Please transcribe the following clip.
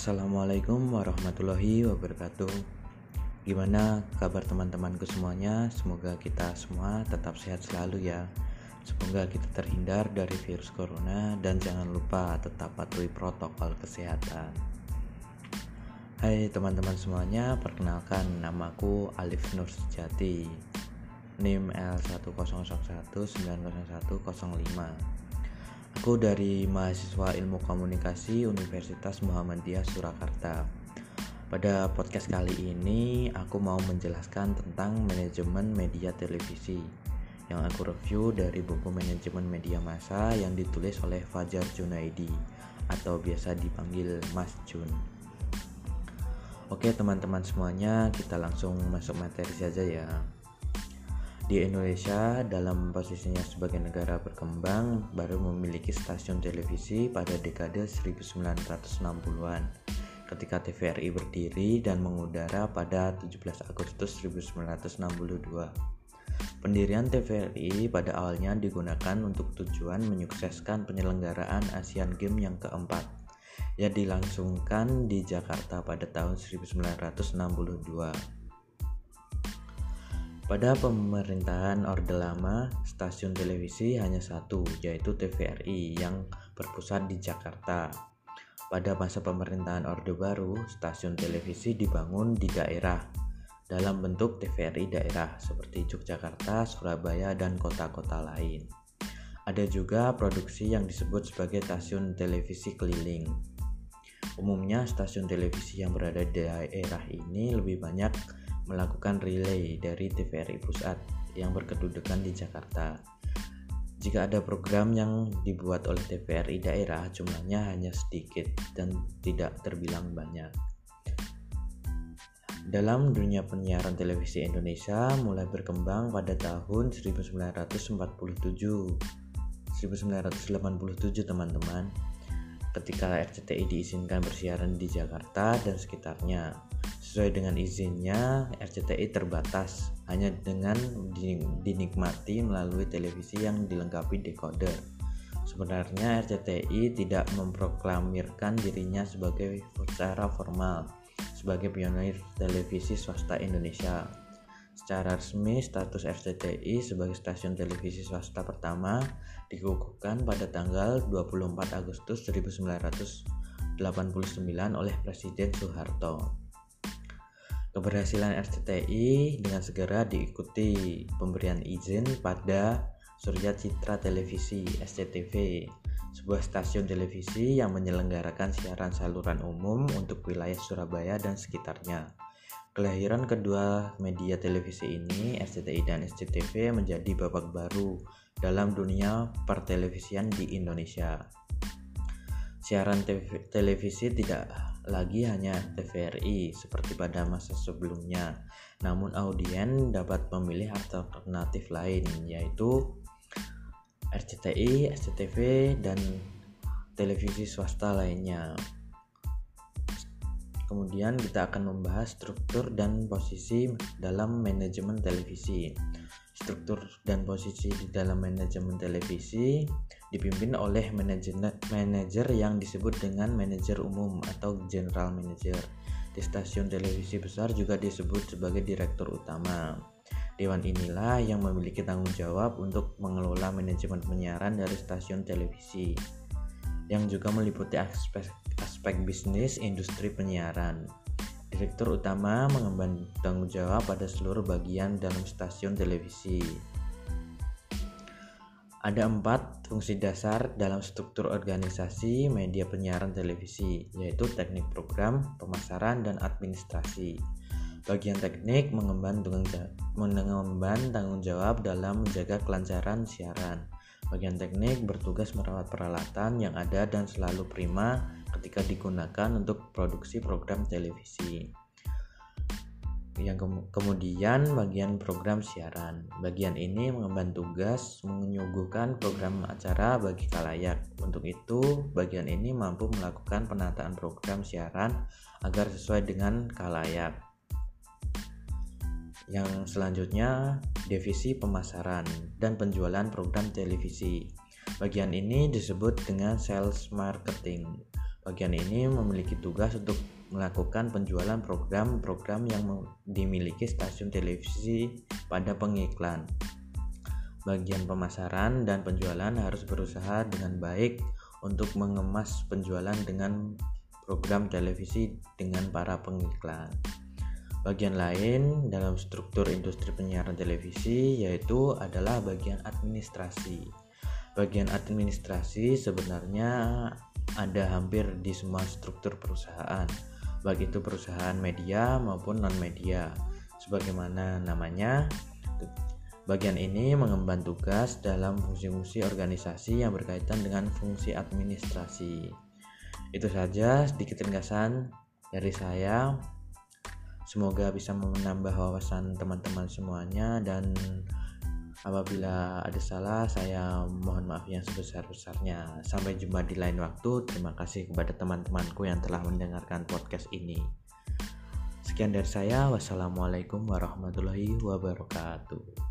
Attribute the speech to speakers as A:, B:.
A: Assalamualaikum warahmatullahi wabarakatuh. Gimana kabar teman-temanku semuanya? Semoga kita semua tetap sehat selalu ya. Semoga kita terhindar dari virus corona dan jangan lupa tetap patuhi protokol kesehatan. Hai teman-teman semuanya, perkenalkan namaku Alif Nur Sejati. NIM L100190105. Aku dari mahasiswa Ilmu Komunikasi Universitas Muhammadiyah Surakarta. Pada podcast kali ini, aku mau menjelaskan tentang manajemen media televisi yang aku review dari buku manajemen media massa yang ditulis oleh Fajar Junaidi atau biasa dipanggil Mas Jun. Oke teman-teman semuanya, kita langsung masuk materi saja ya. Di Indonesia, dalam posisinya sebagai negara berkembang, baru memiliki stasiun televisi pada dekade 1960-an ketika TVRI berdiri dan mengudara pada 17 Agustus 1962. Pendirian TVRI pada awalnya digunakan untuk tujuan menyukseskan penyelenggaraan Asian Games yang keempat yang dilangsungkan di Jakarta pada tahun 1962. Pada pemerintahan Orde Lama, stasiun televisi hanya satu, yaitu TVRI yang berpusat di Jakarta. Pada masa pemerintahan Orde Baru, stasiun televisi dibangun di daerah dalam bentuk TVRI daerah seperti Yogyakarta, Surabaya, dan kota-kota lain. Ada juga produksi yang disebut sebagai stasiun televisi keliling. Umumnya stasiun televisi yang berada di daerah ini lebih banyak melakukan relay dari TVRI Pusat yang berkedudukan di Jakarta. Jika ada program yang dibuat oleh TVRI daerah, jumlahnya hanya sedikit dan tidak terbilang banyak. Dalam dunia penyiaran televisi Indonesia mulai berkembang pada tahun 1947. 1987 teman-teman ketika RCTI diizinkan bersiaran di Jakarta dan sekitarnya. Sesuai dengan izinnya, RCTI terbatas hanya dengan dinikmati melalui televisi yang dilengkapi decoder. Sebenarnya RCTI tidak memproklamirkan dirinya sebagai secara formal sebagai pionir televisi swasta Indonesia. Secara resmi, status RCTI sebagai stasiun televisi swasta pertama dikukuhkan pada tanggal 24 Agustus 1989 oleh Presiden Soeharto. Keberhasilan RCTI dengan segera diikuti pemberian izin pada Surya Citra Televisi SCTV, sebuah stasiun televisi yang menyelenggarakan siaran saluran umum untuk wilayah Surabaya dan sekitarnya. Kelahiran kedua media televisi ini, SCTI dan SCTV, menjadi babak baru dalam dunia pertelevisian di Indonesia. Siaran televisi tidak lagi hanya TVRI seperti pada masa sebelumnya. Namun audien dapat memilih alternatif lain yaitu RCTI, SCTV, dan televisi swasta lainnya. Kemudian kita akan membahas struktur dan posisi dalam manajemen televisi. Struktur dan posisi di dalam manajemen televisi dipimpin oleh manajer yang disebut dengan manajer umum atau general manager. Di stasiun televisi besar juga disebut sebagai direktur utama. Dewan inilah yang memiliki tanggung jawab untuk mengelola manajemen penyiaran dari stasiun televisi yang juga meliputi aspek aspek bisnis industri penyiaran. Direktur utama mengemban tanggung jawab pada seluruh bagian dalam stasiun televisi. Ada empat fungsi dasar dalam struktur organisasi media penyiaran televisi, yaitu teknik program, pemasaran, dan administrasi. Bagian teknik mengemban tanggung jawab dalam menjaga kelancaran siaran. Bagian teknik bertugas merawat peralatan yang ada dan selalu prima ketika digunakan untuk produksi program televisi. Yang ke kemudian bagian program siaran. Bagian ini mengemban tugas menyuguhkan program acara bagi kalayak. Untuk itu, bagian ini mampu melakukan penataan program siaran agar sesuai dengan kalayak. Yang selanjutnya, divisi pemasaran dan penjualan program televisi. Bagian ini disebut dengan sales marketing. Bagian ini memiliki tugas untuk melakukan penjualan program-program yang dimiliki stasiun televisi pada pengiklan. Bagian pemasaran dan penjualan harus berusaha dengan baik untuk mengemas penjualan dengan program televisi dengan para pengiklan. Bagian lain dalam struktur industri penyiaran televisi yaitu adalah bagian administrasi. Bagian administrasi sebenarnya ada hampir di semua struktur perusahaan, baik itu perusahaan media maupun non-media. Sebagaimana namanya, bagian ini mengemban tugas dalam fungsi-fungsi organisasi yang berkaitan dengan fungsi administrasi. Itu saja sedikit ringkasan dari saya. Semoga bisa menambah wawasan teman-teman semuanya dan Apabila ada salah, saya mohon maaf yang sebesar-besarnya. Sampai jumpa di lain waktu. Terima kasih kepada teman-temanku yang telah mendengarkan podcast ini. Sekian dari saya. Wassalamualaikum warahmatullahi wabarakatuh.